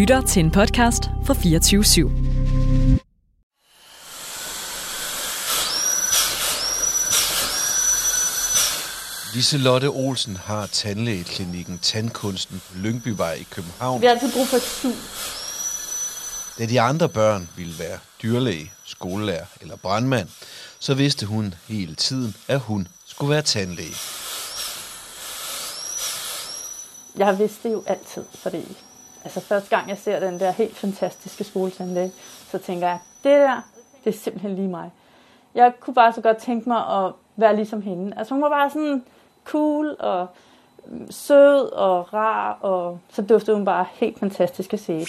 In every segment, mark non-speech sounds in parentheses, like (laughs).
lytter til en podcast fra 24 /7. Liselotte Olsen har tandlægeklinikken Tandkunsten på Lyngbyvej i København. Vi har altid brug for et sus. Da de andre børn ville være dyrlæge, skolelærer eller brandmand, så vidste hun hele tiden, at hun skulle være tandlæge. Jeg har vidst det jo altid, fordi altså første gang jeg ser den der helt fantastiske skoletandlæge, så tænker jeg, det der, det er simpelthen lige mig. Jeg kunne bare så godt tænke mig at være ligesom hende. Altså hun var bare sådan cool og mm, sød og rar, og så duftede hun bare helt fantastisk at se.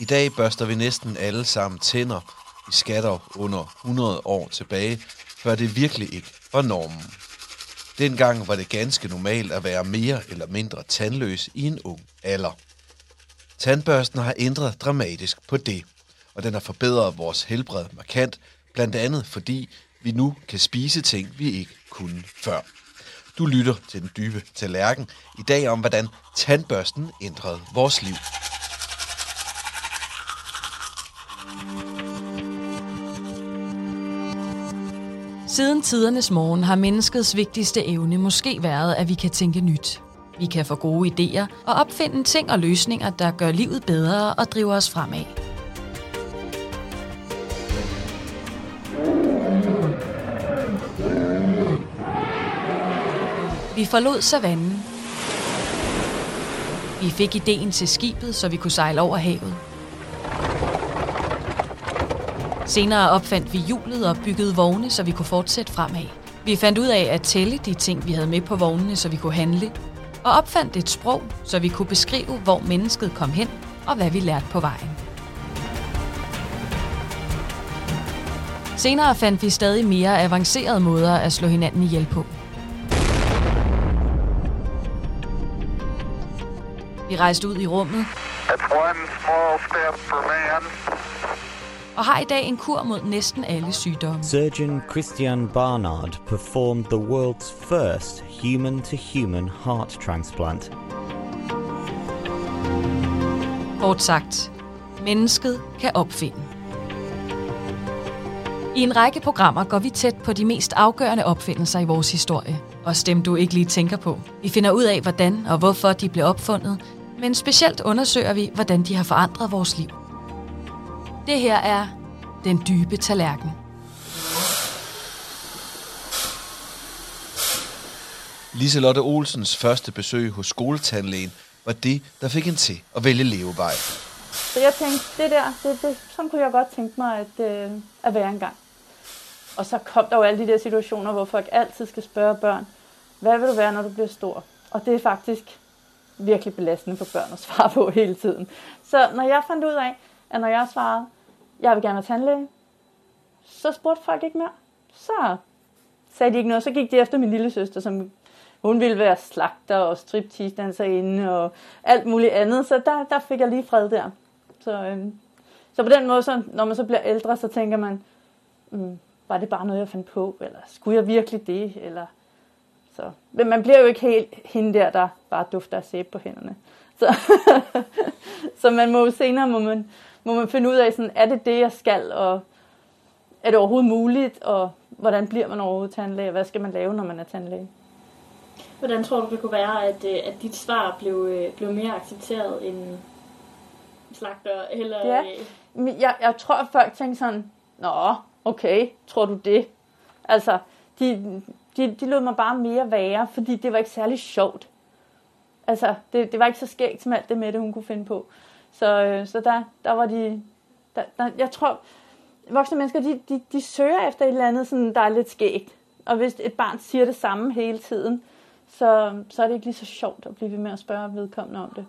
I dag børster vi næsten alle sammen tænder. i skatter under 100 år tilbage, før det virkelig ikke var normen. Dengang var det ganske normalt at være mere eller mindre tandløs i en ung alder. Tandbørsten har ændret dramatisk på det, og den har forbedret vores helbred markant, blandt andet fordi vi nu kan spise ting, vi ikke kunne før. Du lytter til den dybe tallerken i dag om, hvordan tandbørsten ændrede vores liv. Siden tidernes morgen har menneskets vigtigste evne måske været, at vi kan tænke nyt. Vi kan få gode idéer og opfinde ting og løsninger, der gør livet bedre og driver os fremad. Vi forlod savannen. Vi fik ideen til skibet, så vi kunne sejle over havet. Senere opfandt vi hjulet og byggede vogne, så vi kunne fortsætte fremad. Vi fandt ud af at tælle de ting, vi havde med på vognene, så vi kunne handle. Og opfandt et sprog, så vi kunne beskrive, hvor mennesket kom hen og hvad vi lærte på vejen. Senere fandt vi stadig mere avancerede måder at slå hinanden ihjel på. Vi rejste ud i rummet It's one small step for man, og har i dag en kur mod næsten alle sygdomme. Surgeon Christian Barnard performed the world's first human to human heart transplant. Kort sagt, mennesket kan opfinde. I en række programmer går vi tæt på de mest afgørende opfindelser i vores historie. Også dem, du ikke lige tænker på. Vi finder ud af, hvordan og hvorfor de blev opfundet, men specielt undersøger vi, hvordan de har forandret vores liv. Det her er Den Dybe Tallerken. Liselotte Olsens første besøg hos skoletandlægen var det, der fik hende til at vælge levevej. Så jeg tænkte, det der, det, det, sådan kunne jeg godt tænke mig at, øh, at være engang. Og så kom der jo alle de der situationer, hvor folk altid skal spørge børn, hvad vil du være, når du bliver stor? Og det er faktisk virkelig belastende for børn at svare på hele tiden. Så når jeg fandt ud af, at når jeg svarede, jeg vil gerne være tandlæge, så spurgte folk ikke mere. Så sagde de ikke noget. Så gik de efter min lille søster, som hun ville være slagter og striptease danserinde og alt muligt andet. Så der, der fik jeg lige fred der. Så, øhm, så på den måde, så, når man så bliver ældre, så tænker man, mm, var det bare noget, jeg fandt på? Eller skulle jeg virkelig det? Eller, så. Men man bliver jo ikke helt hende der, der bare dufter af sæbe på hænderne. Så, (laughs) så man må jo senere må man, må man finde ud af, sådan, er det det, jeg skal, og er det overhovedet muligt, og hvordan bliver man overhovedet tandlæge, og hvad skal man lave, når man er tandlæge? Hvordan tror du, det kunne være, at, øh, at dit svar blev, øh, blev mere accepteret end slagter? Eller, Ja. øh, jeg, jeg tror, at folk tænker sådan, Nå, okay, tror du det? Altså, de, de, de lod mig bare mere være, fordi det var ikke særlig sjovt. Altså, det, det var ikke så skægt som alt det med det, hun kunne finde på. Så, øh, så der, der var de... Der, der, jeg tror, voksne mennesker, de, de, de søger efter et eller andet, sådan, der er lidt skægt. Og hvis et barn siger det samme hele tiden, så, så er det ikke lige så sjovt at blive ved med at spørge vedkommende om det.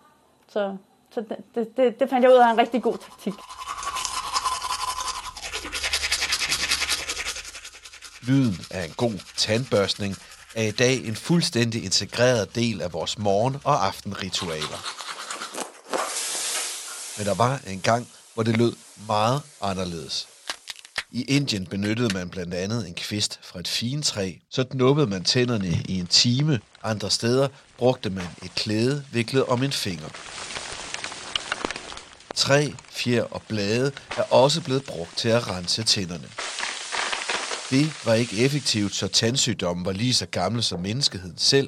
Så, så det, det, det, fandt jeg ud af en rigtig god taktik. Lyden af en god tandbørstning er i dag en fuldstændig integreret del af vores morgen- og aftenritualer. Men der var en gang, hvor det lød meget anderledes. I Indien benyttede man blandt andet en kvist fra et fintræ. Så knuppede man tænderne i en time. Andre steder brugte man et klæde viklet om en finger. Træ, fjer og blade er også blevet brugt til at rense tænderne. Det var ikke effektivt, så tandsygdommen var lige så gamle som menneskeheden selv.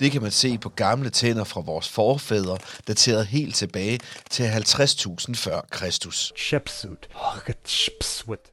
Det kan man se på gamle tænder fra vores forfædre, dateret helt tilbage til 50.000 før Kristus.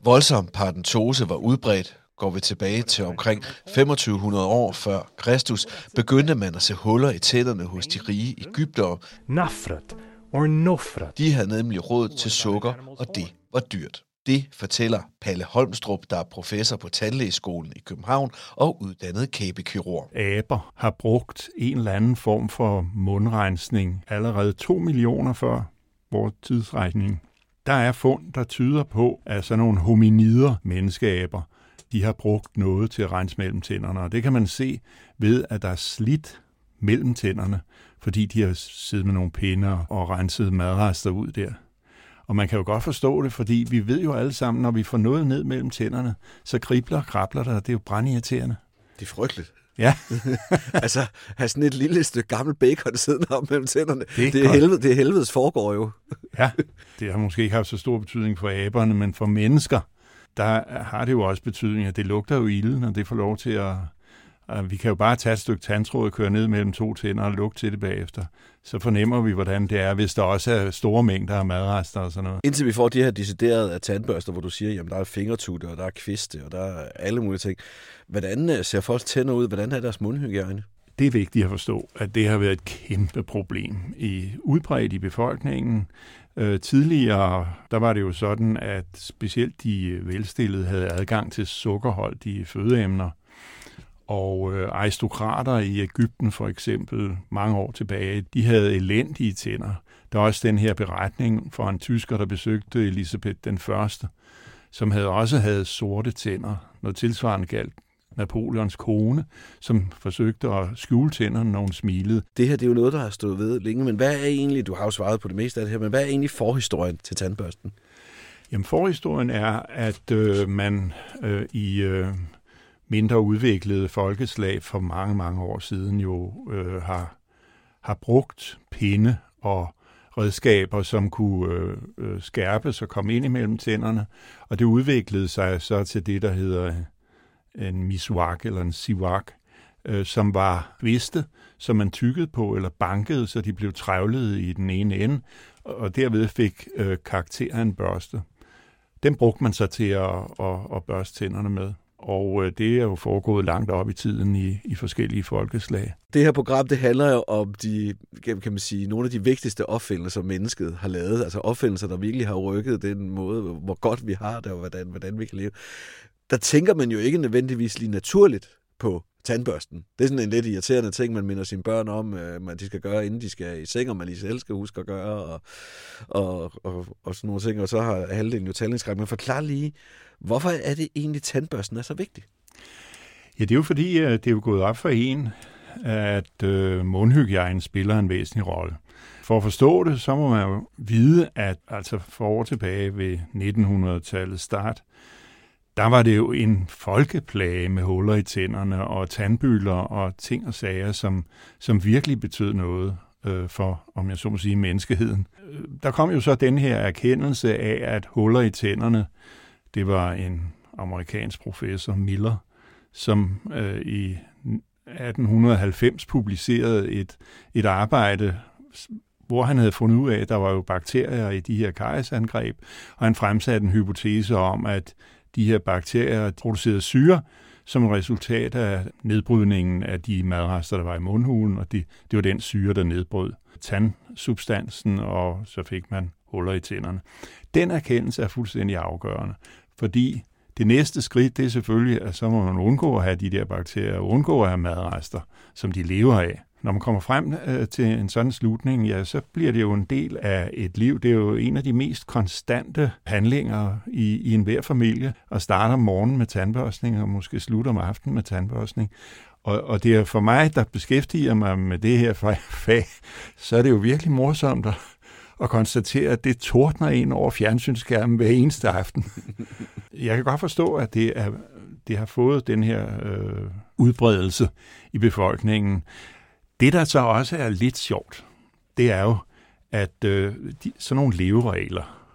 Voldsom paradentose var udbredt. Går vi tilbage til omkring 2500 år før Kristus, begyndte man at se huller i tænderne hos de rige Ægyptere. Nafrat. Or nofrat. De havde nemlig råd til sukker, og det var dyrt. Det fortæller Palle Holmstrup, der er professor på Tandlægeskolen i København og uddannet kæbekirurg. Aber har brugt en eller anden form for mundrensning allerede 2 millioner før vores tidsregning. Der er fund, der tyder på, at sådan nogle hominider, menneskeaber, de har brugt noget til at rense mellem tænderne. Og det kan man se ved, at der er slidt mellem tænderne, fordi de har siddet med nogle pinder og renset madrester ud der. Og man kan jo godt forstå det, fordi vi ved jo alle sammen, når vi får noget ned mellem tænderne, så kribler og krabler der, og det er jo brændirriterende. Det er frygteligt. Ja, (laughs) altså, have sådan et lille stykke gammel bacon siddende op mellem tænderne. Det er det, er godt. helvede, det er helvedes foregår jo. (laughs) ja, det har måske ikke haft så stor betydning for aberne, men for mennesker, der har det jo også betydning, at det lugter jo ilden, og det får lov til at... at vi kan jo bare tage et stykke tandtråd og køre ned mellem to tænder og lugte til det bagefter. Så fornemmer vi, hvordan det er, hvis der også er store mængder af madrester og sådan noget. Indtil vi får de her deciderede tandbørster, hvor du siger, jamen der er fingertutte, og der er kviste, og der er alle mulige ting. Hvordan øh, ser folks tænder ud? Hvordan er deres mundhygiejne? Det er vigtigt at forstå, at det har været et kæmpe problem i udbredt i befolkningen. Øh, tidligere, der var det jo sådan, at specielt de velstillede havde adgang til sukkerholdige fødeemner. Og øh, aristokrater i Ægypten for eksempel, mange år tilbage, de havde elendige tænder. Der er også den her beretning fra en tysker, der besøgte Elisabeth den første, som havde også havde sorte tænder. Noget tilsvarende galt Napoleons kone, som forsøgte at skjule tænderne, når hun smilede. Det her det er jo noget, der har stået ved længe, men hvad er egentlig, du har jo svaret på det meste af det her, men hvad er egentlig forhistorien til tandbørsten? Jamen forhistorien er, at øh, man øh, i øh, mindre udviklede folkeslag for mange, mange år siden jo øh, har, har brugt pinde og redskaber, som kunne øh, øh, skærpes og komme ind imellem tænderne. Og det udviklede sig så til det, der hedder en miswak eller en siwak, øh, som var viste, som man tykkede på eller bankede, så de blev trævlet i den ene ende, og derved fik øh, karakteren børste. Den brugte man så til at, at, at børste tænderne med. Og øh, det er jo foregået langt op i tiden i, i forskellige folkeslag. Det her program, det handler jo om de, kan man sige, nogle af de vigtigste opfindelser, mennesket har lavet. Altså opfindelser, der virkelig har rykket den måde, hvor godt vi har det, og hvordan, hvordan vi kan leve. Der tænker man jo ikke nødvendigvis lige naturligt på tandbørsten. Det er sådan en lidt irriterende ting, man minder sine børn om, øh, man de skal gøre, inden de skal i seng, og man lige selv skal huske at gøre, og, og, og, og sådan nogle ting. Og så har halvdelen jo tandlægeskræk. Men forklar lige, hvorfor er det egentlig, tandbørsten er så vigtig? Ja, det er jo fordi, øh, det er jo gået op for en, at øh, mundhygiejnen spiller en væsentlig rolle. For at forstå det, så må man jo vide, at altså for år tilbage ved 1900-tallets start, der var det jo en folkeplage med huller i tænderne og tandbyler og ting og sager, som, som virkelig betød noget øh, for, om jeg så må sige, menneskeheden. Øh, der kom jo så den her erkendelse af, at huller i tænderne, det var en amerikansk professor, Miller, som øh, i 1890 publicerede et, et arbejde, hvor han havde fundet ud af, at der var jo bakterier i de her karisangreb, og han fremsatte en hypotese om, at de her bakterier producerede syre som et resultat af nedbrydningen af de madrester, der var i mundhulen, og det, det var den syre, der nedbrød tandsubstansen, og så fik man huller i tænderne. Den erkendelse er fuldstændig afgørende, fordi det næste skridt, det er selvfølgelig, at så må man undgå at have de der bakterier, og undgå at have madrester, som de lever af. Når man kommer frem øh, til en sådan slutning, ja, så bliver det jo en del af et liv. Det er jo en af de mest konstante handlinger i, i enhver familie, at starte om morgenen med tandbørstning, og måske slutte om aftenen med tandbørstning. Og, og det er for mig, der beskæftiger mig med det her (laughs) fag, så er det jo virkelig morsomt at, og konstatere, at det tordner ind over fjernsynsskærmen hver eneste aften. (laughs) Jeg kan godt forstå, at det, er, det har fået den her øh, udbredelse i befolkningen. Det, der så også er lidt sjovt, det er jo, at øh, de, sådan nogle leveregler,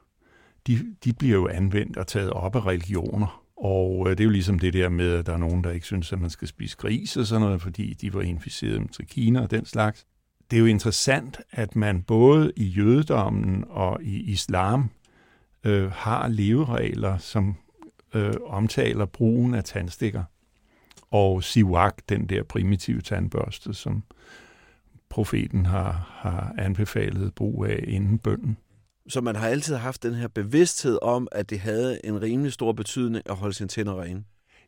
de, de bliver jo anvendt og taget op af religioner. Og øh, det er jo ligesom det der med, at der er nogen, der ikke synes, at man skal spise gris og sådan noget, fordi de var inficeret med trikiner og den slags. Det er jo interessant, at man både i jødedommen og i islam øh, har leveregler, som øh, omtaler brugen af tandstikker. Og siwak, den der primitive tandbørste, som profeten har, har anbefalet brug af inden bønden. Så man har altid haft den her bevidsthed om, at det havde en rimelig stor betydning at holde sine tænder rene.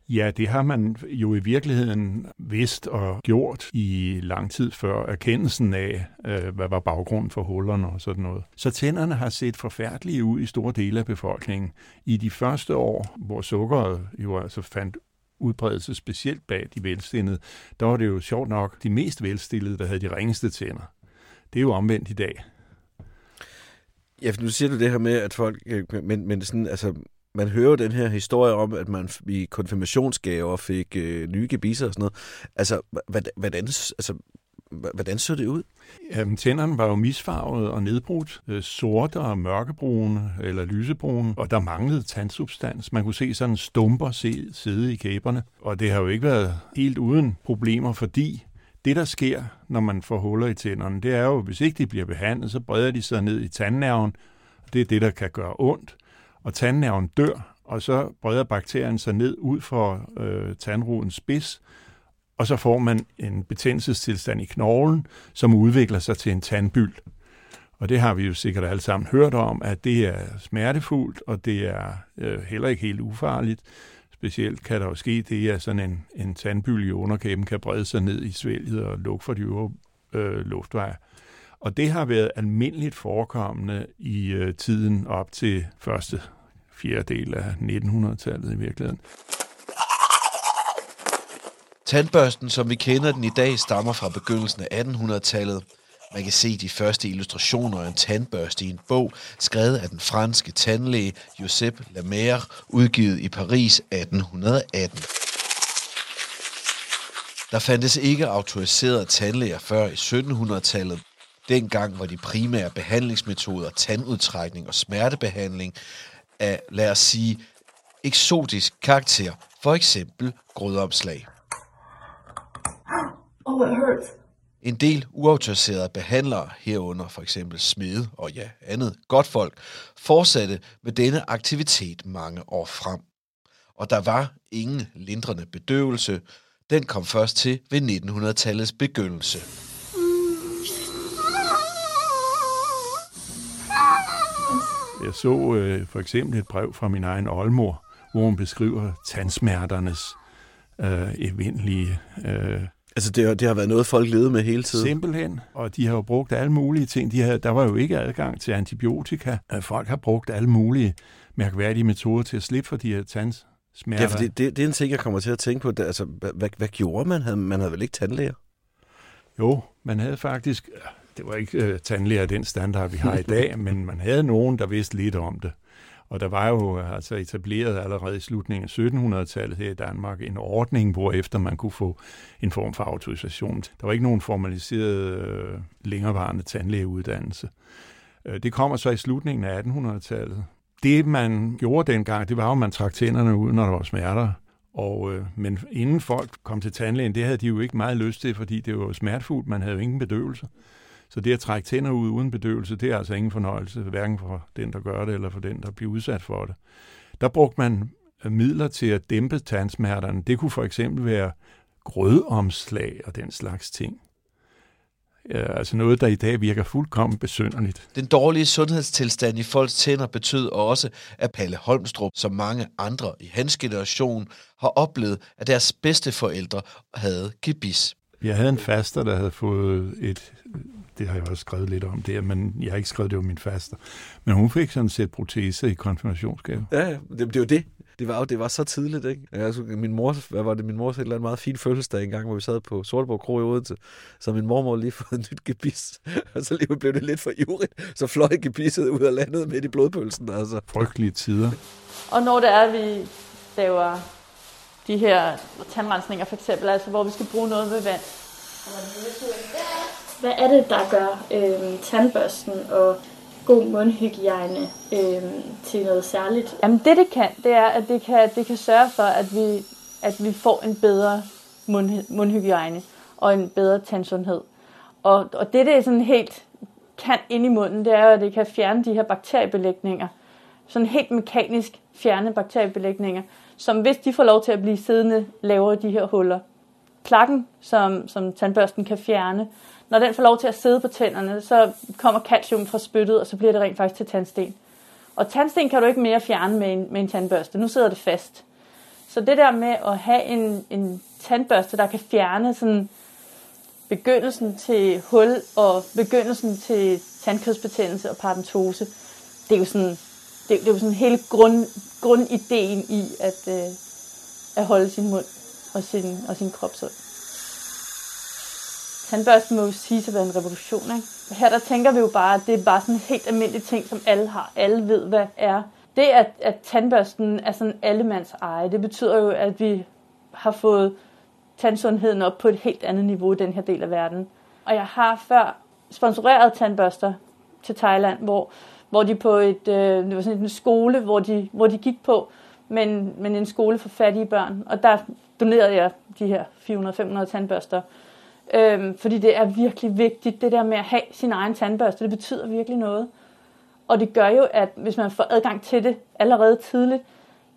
Ja, det har man jo i virkeligheden vidst og gjort i lang tid før erkendelsen af, øh, hvad var baggrunden for hullerne og sådan noget. Så tænderne har set forfærdelige ud i store dele af befolkningen. I de første år, hvor sukkeret jo altså fandt udbredelse specielt bag de velstillede, der var det jo sjovt nok de mest velstillede, der havde de ringeste tænder. Det er jo omvendt i dag. Ja, for nu siger du det her med, at folk... Øh, men, men sådan, altså, man hører jo den her historie om, at man i konfirmationsgaver fik øh, nye gebisser og sådan noget. Altså, hvordan, hvordan, altså, hvordan så det ud? Jamen, tænderne var jo misfarvet og nedbrudt, øh, sorte og mørkebrune eller lysebrune, og der manglede tandsubstans. Man kunne se sådan stumper sidde i kæberne, og det har jo ikke været helt uden problemer, fordi det, der sker, når man får huller i tænderne, det er jo, hvis ikke de bliver behandlet, så breder de sig ned i tandnerven. Det er det, der kan gøre ondt, og tandnerven dør, og så breder bakterien sig ned ud for øh, tandrodens spids, og så får man en betændelsestilstand i knoglen, som udvikler sig til en tandbyld. Og det har vi jo sikkert alle sammen hørt om, at det er smertefuldt, og det er øh, heller ikke helt ufarligt. Specielt kan der jo ske det, at sådan en, en tandbyld i underkæben kan brede sig ned i svælget og lukke for de øvre øh, luftveje. Og det har været almindeligt forekommende i øh, tiden op til første fjerdedel af 1900-tallet i virkeligheden. Tandbørsten, som vi kender den i dag, stammer fra begyndelsen af 1800-tallet. Man kan se de første illustrationer af en tandbørste i en bog, skrevet af den franske tandlæge Joseph Lemaire, udgivet i Paris 1818. Der fandtes ikke autoriserede tandlæger før i 1700-tallet. Dengang var de primære behandlingsmetoder tandudtrækning og smertebehandling af, lad os sige, eksotisk karakter, for eksempel grødomslag. Oh, it hurts. En del uautoriserede behandlere, herunder for eksempel smede og ja, andet godt folk, fortsatte med denne aktivitet mange år frem. Og der var ingen lindrende bedøvelse. Den kom først til ved 1900-tallets begyndelse. Jeg så øh, for eksempel et brev fra min egen oldmor, hvor hun beskriver tandsmerternes øh, evindelige øh, Altså det, har- det har været noget, folk levede med hele tiden. Simpelthen. Og de har jo brugt alle mulige ting. De havde, der var jo ikke adgang til antibiotika. Øh, Folk har brugt alle mulige mærkværdige metoder til at slippe for de her tandsmerter. Ja, for det, det, det er en ting, jeg kommer til at tænke på. Det, altså, hvad, hvad, gjorde man? Havde- Man havde vel ikke tandlæger? Jo, man havde faktisk, det var ikke øh, tandlæger den standard, vi har i dag, (laughs) men man havde nogen, der vidste lidt om det. Og der var jo altså etableret allerede i slutningen af 1700-tallet her i Danmark en ordning, hvor efter man kunne få en form for autorisation. Der var ikke nogen formaliseret øh, længerevarende tandlægeuddannelse. Øh, det kommer så i slutningen af 1800-tallet. Det, man gjorde dengang, det var jo, at man trak tænderne ud, når der var smerter. Og, øh, men inden folk kom til tandlægen, det havde de jo ikke meget lyst til, fordi det var smertefuldt. Man havde jo ingen bedøvelse. Så det at trække tænder ud uden bedøvelse, det er altså ingen fornøjelse, hverken for den, der gør det, eller for den, der bliver udsat for det. Der brugte man øh, midler til at dæmpe tandsmerterne. Det kunne for eksempel være grødomslag og den slags ting. Ja, altså noget, der i dag virker fuldkommen besynderligt. Den dårlige sundhedstilstand i folks tænder betød også, at Palle Holmstrup, som mange andre i hans generation, har oplevet, at deres bedste forældre havde gebis. Jeg havde en faster, der havde fået et, det har jeg også skrevet lidt om der, men jeg har ikke skrevet det om min faster. Men hun fik sådan et sæt proteser i konfirmationsgave. Ja, ja, det, det er jo det. det var jo det var så tidligt, ikke? Altså, min mor, hvad var det, min mor et eller andet meget fin fødselsdag engang, hvor vi sad på Sorteborg Kro i Odense, så min mormor lige fået et nyt gebis, (laughs) og så lige blev det lidt for ivrigt, så fløj gebisset ud af landet midt i blodpølsen, altså. Frygtelige tider. Og når det er, vi laver de her tandrensninger for eksempel, altså hvor vi skal bruge noget med vand. Hvad er det, der gør øh, tandbørsten og god mundhygiejne øh, til noget særligt? Jamen det, det kan, det er, at det kan, det kan sørge for, at vi, at vi får en bedre mund, mundhygiejne og en bedre tandsundhed. Og, og det, det er sådan helt kan ind i munden, det er at det kan fjerne de her bakteriebelægninger. Sådan helt mekanisk fjerne bakteriebelægninger, som hvis de får lov til at blive siddende, laver de her huller. Plakken, som, som tandbørsten kan fjerne, når den får lov til at sidde på tænderne, så kommer calcium fra spyttet, og så bliver det rent faktisk til tandsten. Og tandsten kan du ikke mere fjerne med en, med en tandbørste. Nu sidder det fast. Så det der med at have en, en tandbørste, der kan fjerne sådan begyndelsen til hul og begyndelsen til tandkødsbetændelse og paradentose, det er jo sådan, det, det er jo sådan hele grund, grundideen i at, øh, at holde sin mund og sin, og sin krop sund. Tandbørsten må jo sige at være en revolution. Ikke? Her der tænker vi jo bare, at det er bare sådan en helt almindelig ting, som alle har. Alle ved, hvad er. Det, at, at tandbørsten er sådan allemands eje, det betyder jo, at vi har fået tandsundheden op på et helt andet niveau i den her del af verden. Og jeg har før sponsoreret tandbørster til Thailand, hvor, hvor de på et, øh, det var sådan en skole, hvor de, hvor de gik på, men, men en skole for fattige børn. Og der donerede jeg de her 400-500 tandbørster. Øhm, fordi det er virkelig vigtigt, det der med at have sin egen tandbørste, det betyder virkelig noget. Og det gør jo, at hvis man får adgang til det allerede tidligt,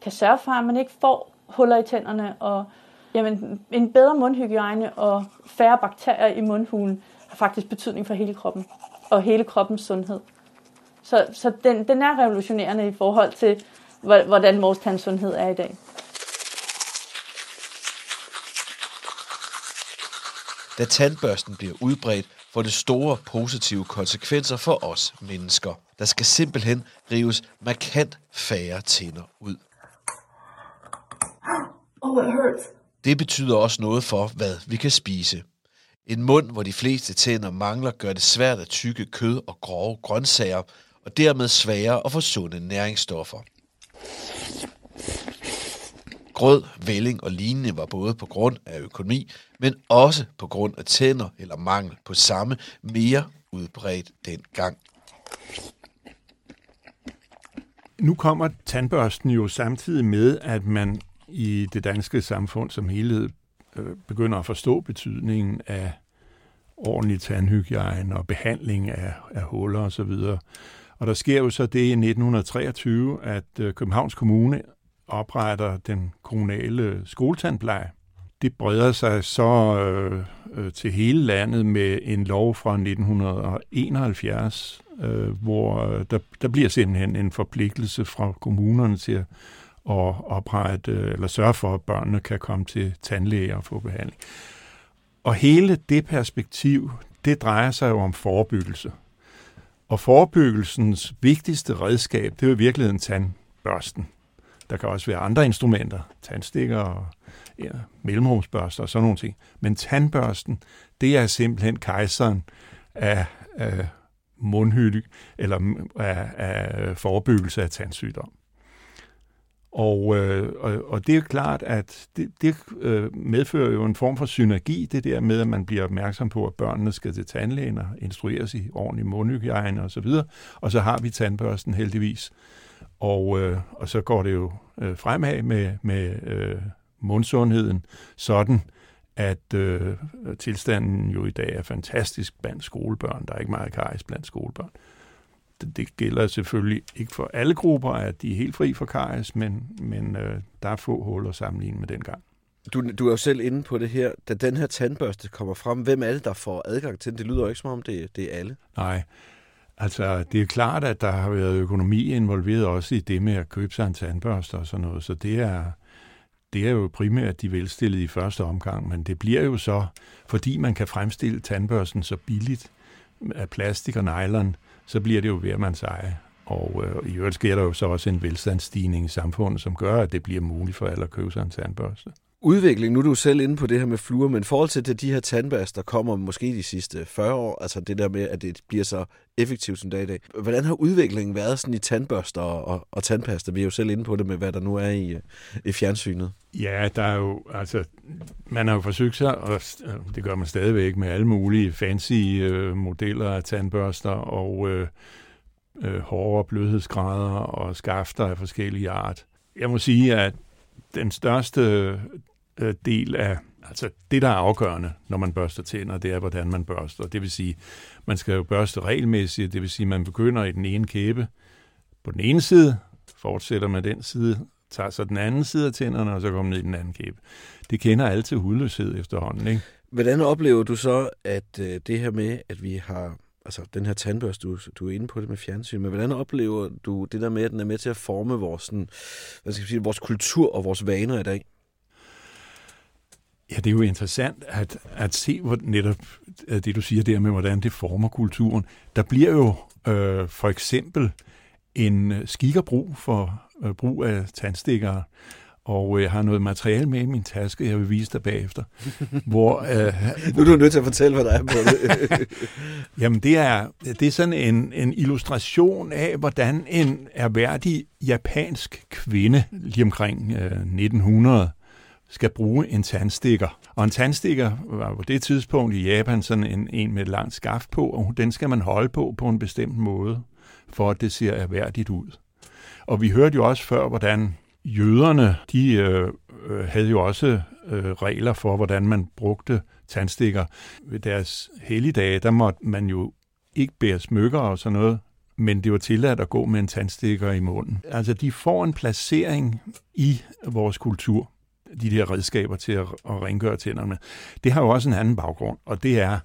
kan sørge for, at man ikke får huller i tænderne, og jamen, en bedre mundhygiejne og færre bakterier i mundhulen har faktisk betydning for hele kroppen, og hele kroppens sundhed. Så, så den, den er revolutionerende i forhold til, hvordan vores tandsundhed er i dag. Da tandbørsten bliver udbredt, får det store positive konsekvenser for os mennesker. Der skal simpelthen rives markant færre tænder ud. Oh, it hurts. Det betyder også noget for, hvad vi kan spise. En mund, hvor de fleste tænder mangler, gør det svært at tykke kød og grove grøntsager, og dermed sværere at få sunde næringsstoffer. Grød, vælling og lignende var både på grund af økonomi, men også på grund af tænder eller mangel på samme mere udbredt dengang. Nu kommer tandbørsten jo samtidig med, at man i det danske samfund som helhed øh, begynder at forstå betydningen af ordentlig tandhygiejne og behandling af, af huller osv. Og, og der sker jo så det i 1923, at øh, Københavns Kommune opretter den kommunale skoletandpleje. Det breder sig så øh, øh, til hele landet med en lov fra 1971, øh, hvor øh, der, der bliver simpelthen en forpligtelse fra kommunerne til at oprette eller sørge for, at børnene kan komme til tandlæge og få behandling. Og hele det perspektiv, det drejer sig jo om forebyggelse. Og forebyggelsens vigtigste redskab, det er jo i virkeligheden tandbørsten. Der kan også være andre instrumenter, tandstikker og ja, mellemrumsbørster og sådan nogle ting. Men tandbørsten, det er simpelthen kejseren af, af mundhylde, eller af, af forebyggelse af tandsygdom. Og, øh, og, og det er klart, at det, det øh, medfører jo en form for synergi, det der med, at man bliver opmærksom på, at børnene skal til tandlægen og instrueres i ordentlig mundhygiejne osv., og, og så har vi tandbørsten heldigvis. Og, øh, og så går det jo øh, fremad med, med øh, mundsundheden, sådan at øh, tilstanden jo i dag er fantastisk blandt skolebørn. Der er ikke meget karies blandt skolebørn det gælder selvfølgelig ikke for alle grupper, at de er helt fri for karies, men, men øh, der er få huller sammenlignet med dengang. Du, du er jo selv inde på det her. Da den her tandbørste kommer frem, hvem er det, der får adgang til den? Det lyder jo ikke som om, det, det er alle. Nej, altså det er klart, at der har været økonomi involveret også i det med at købe sig en tandbørste og sådan noget, så det er, det er jo primært de velstillede i første omgang, men det bliver jo så, fordi man kan fremstille tandbørsten så billigt af plastik og nylon, så bliver det jo hver man eje. Og øh, i øvrigt sker der jo så også en velstandsstigning i samfundet, som gør, at det bliver muligt for alle at købe sig en tandbørste. Udvikling, nu er du selv inde på det her med fluer, men i forhold til det, de her tandbørster, der kommer måske de sidste 40 år, altså det der med, at det bliver så effektivt som dag i dag. Hvordan har udviklingen været sådan i tandbørster og, og, og tandpasta? Vi er jo selv inde på det med, hvad der nu er i, øh, i fjernsynet. Ja, der er jo, altså, man har jo forsøgt sig, og øh, det gør man stadigvæk med alle mulige fancy øh, modeller af tandbørster og øh, øh, hårde blødhedsgrader og skafter af forskellige art. Jeg må sige, at den største øh, del af, altså det, der er afgørende, når man børster tænder, det er, hvordan man børster. Det vil sige, man skal jo børste regelmæssigt, det vil sige, man begynder i den ene kæbe på den ene side, fortsætter med den side, tager så den anden side af tænderne, og så kommer ned i den anden kæbe. Det kender alle til hudløshed efterhånden, ikke? Hvordan oplever du så, at øh, det her med, at vi har altså den her tandbørste, du, du er inde på det med fjernsyn, men hvordan oplever du det der med, at den er med til at forme vores, sådan, hvad skal jeg sige, vores kultur og vores vaner i dag? Ja, det er jo interessant at, at se hvor netop øh, det, du siger der med, hvordan det former kulturen. Der bliver jo øh, for eksempel en skik og brug for øh, brug af tandstikker, og jeg har noget materiale med i min taske, jeg vil vise dig bagefter. (laughs) hvor, øh, nu er du nødt til at fortælle, hvad der er på det. (laughs) jamen, det er, det er sådan en, en illustration af, hvordan en erhverdig japansk kvinde lige omkring øh, 1900 skal bruge en tandstikker. Og en tandstikker var på det tidspunkt i Japan sådan en, en med et langt skaft på, og den skal man holde på på en bestemt måde, for at det ser erhverdigt ud. Og vi hørte jo også før, hvordan jøderne, de øh, øh, havde jo også øh, regler for, hvordan man brugte tandstikker. Ved deres helligdage, der måtte man jo ikke bære smykker og sådan noget, men det var tilladt at gå med en tandstikker i munden. Altså, de får en placering i vores kultur de der redskaber til at, at rengøre tænderne med. Det har jo også en anden baggrund, og det er,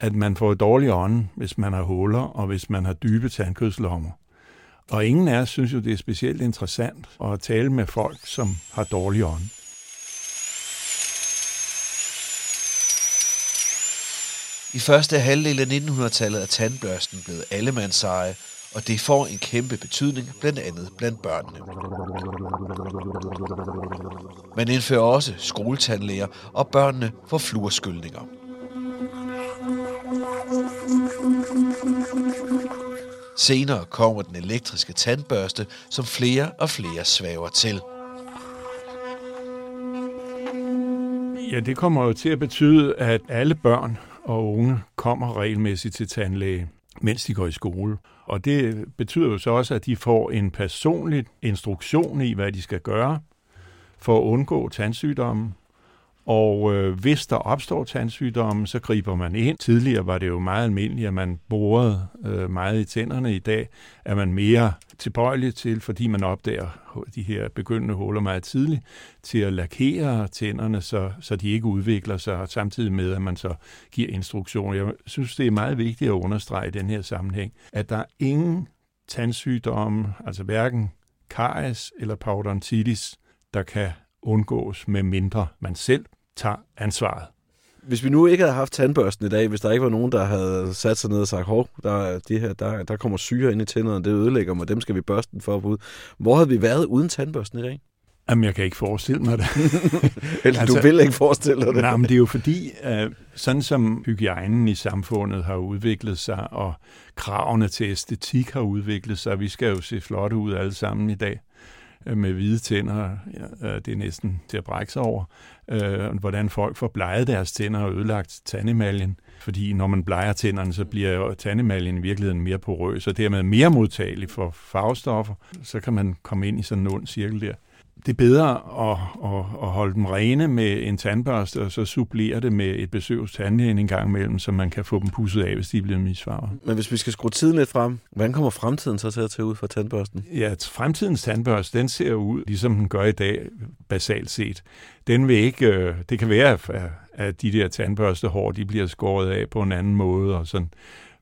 at man får dårlig ånde, hvis man har huller, og hvis man har dybe tandkødslommer. Og ingen af os synes jo, det er specielt interessant at tale med folk, som har dårlig ånde. I første halvdel af 1900-tallet er tandbørsten blevet allemandseje, og det får en kæmpe betydning, blandt andet blandt børnene. Man indfører også skoletandlæger, og børnene får fluorskyldninger. Senere kommer den elektriske tandbørste, som flere og flere svæver til. Ja, det kommer jo til at betyde, at alle børn og unge kommer regelmæssigt til tandlæge, mens de går i skole. Og det betyder jo så også, at de får en personlig instruktion i, hvad de skal gøre for at undgå tandsygdomme. Og øh, hvis der opstår tandsygdomme, så griber man ind. Tidligere var det jo meget almindeligt, at man borede øh, meget i tænderne. I dag er man mere tilbøjelig til, fordi man opdager de her begyndende huller meget tidligt, til at lakere tænderne, så, så de ikke udvikler sig, samtidig med, at man så giver instruktioner. Jeg synes, det er meget vigtigt at understrege i den her sammenhæng, at der er ingen tandsygdomme, altså hverken karies eller parodontitis, der kan undgås, med mindre man selv tager ansvaret. Hvis vi nu ikke havde haft tandbørsten i dag, hvis der ikke var nogen, der havde sat sig ned og sagt, hov, der, det her, der, der kommer syre ind i tænderne, det ødelægger mig, dem skal vi børste den for ud. Hvor havde vi været uden tandbørsten i dag? Jamen, jeg kan ikke forestille mig det. (laughs) Eller altså, du vil ikke forestille dig det? Nej, men det er jo fordi, uh, sådan som hygiejnen i samfundet har udviklet sig, og kravene til æstetik har udviklet sig, vi skal jo se flotte ud alle sammen i dag, Øh, med hvide tænder, ja, øh, det er næsten til at brække sig over, øh, hvordan folk får bleget deres tænder og ødelagt tandemaljen. Fordi når man bleger tænderne, så bliver tandemaljen i virkeligheden mere porøs, og dermed mere modtagelig for farvestoffer. Så kan man komme ind i sådan en ond cirkel der det er bedre at, at, at holde dem rene med en tandbørste, og så supplere det med et besøg hos tandlægen en gang imellem, så man kan få dem pusset af, hvis de bliver misfarvet. Men hvis vi skal skrue tiden lidt frem, hvordan kommer fremtiden så til at tage ud for tandbørsten? Ja, fremtidens tandbørste, den ser ud, ligesom den gør i dag, basalt set. Den vil ikke, øh, det kan være, at de der tandbørstehår, de bliver skåret af på en anden måde, og sådan.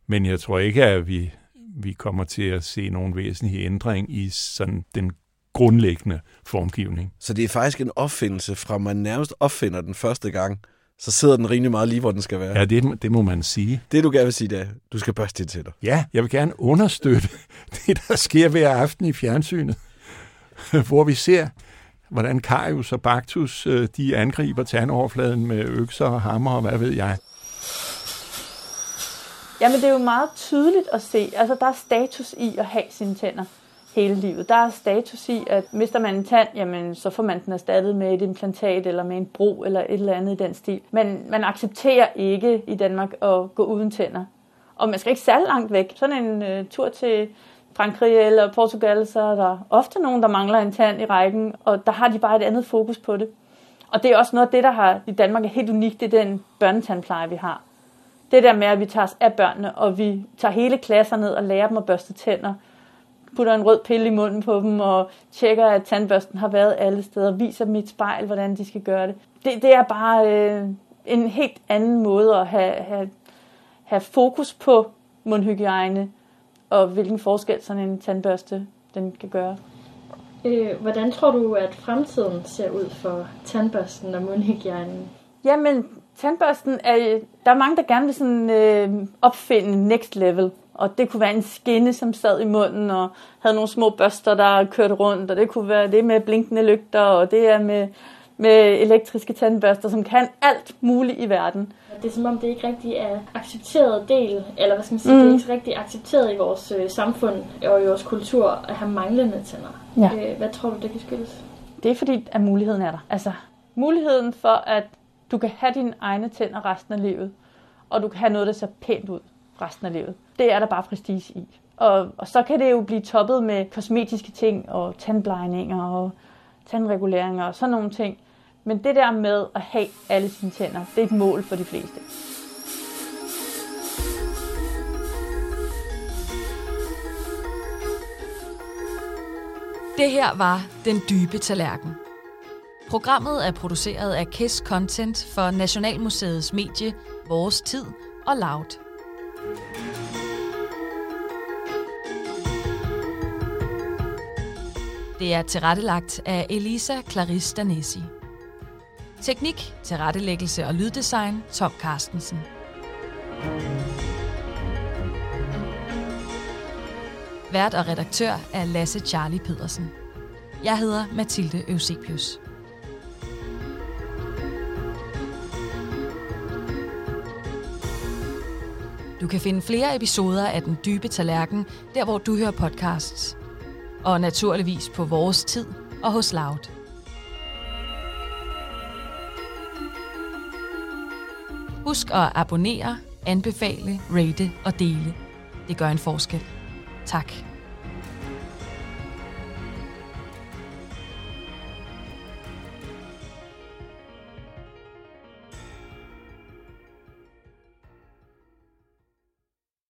men jeg tror ikke, at vi, vi kommer til at se nogen væsentlig ændring i sådan den grundlæggende formgivning. Så det er faktisk en opfindelse fra man nærmest opfinder den første gang, så sidder den rimelig meget lige, hvor den skal være. Ja, det, det må man sige. Det du gerne vil sige, det er, du skal børste dine tænder. Ja, jeg vil gerne understøtte (laughs) det, der sker hver aften i fjernsynet, (laughs) hvor vi ser, hvordan Karius og Baktus øh, de angriber tandoverfladen med økser og hammer og hvad ved jeg. Jamen, det er jo meget tydeligt at se. Altså, der er status i at have sine tænder hele livet. Der er status i, at mister man en tand, jamen, så får man den erstattet med et implantat eller med en bro eller et eller andet i den stil. Men man accepterer ikke i Danmark at gå uden tænder. Og man skal ikke særlig langt væk. Sådan en øh, tur til Frankrig eller Portugal, så er der ofte nogen, der mangler en tand i rækken, og der har de bare et andet fokus på det. Og det er også noget af det, der har i Danmark er helt unikt, det er den børnetandpleje, vi har. Det der med, at vi tager os af børnene, og vi tager hele klasser ned og lærer dem at børste tænder, putter en rød pille i munden på dem, og tjekker, at tandbørsten har været alle steder, viser dem i et spejl, hvordan de skal gøre det. Det, det er bare øh, en helt anden måde at have, have, have fokus på mundhygiejne, og hvilken forskel sådan en tandbørste den kan gøre. Øh, hvordan tror du, at fremtiden ser ud for tandbørsten og mundhygiejnen? Jamen, tandbørsten er, der er mange, der gerne vil sådan, øh, opfinde next level. Og det kunne være en skinne, som sad i munden og havde nogle små børster, der kørte rundt. Og det kunne være det med blinkende lygter, og det er med, med elektriske tandbørster, som kan alt muligt i verden. Det er som om, det ikke rigtig er accepteret del, eller hvad skal man sige, mm. det er ikke rigtig accepteret i vores øh, samfund og i vores kultur at have manglende tænder. Ja. Øh, hvad tror du, det kan skyldes? Det er fordi, at muligheden er der. Altså, muligheden for, at du kan have dine egne tænder resten af livet, og du kan have noget, der ser pænt ud resten af livet. Det er der bare prestige i. Og, og så kan det jo blive toppet med kosmetiske ting, og tandblejninger, og tandreguleringer, og sådan nogle ting. Men det der med at have alle sine tænder, det er et mål for de fleste. Det her var Den Dybe Tallerken. Programmet er produceret af KISS Content for Nationalmuseets medie Vores Tid og Loud. Det er tilrettelagt af Elisa Clarisse Danesi. Teknik, tilrettelæggelse og lyddesign Tom Carstensen. Vært og redaktør er Lasse Charlie Pedersen. Jeg hedder Mathilde Eusebius. Du kan finde flere episoder af Den Dybe Tallerken, der hvor du hører podcasts. Og naturligvis på vores tid og hos Loud. Husk at abonnere, anbefale, rate og dele. Det gør en forskel. Tak.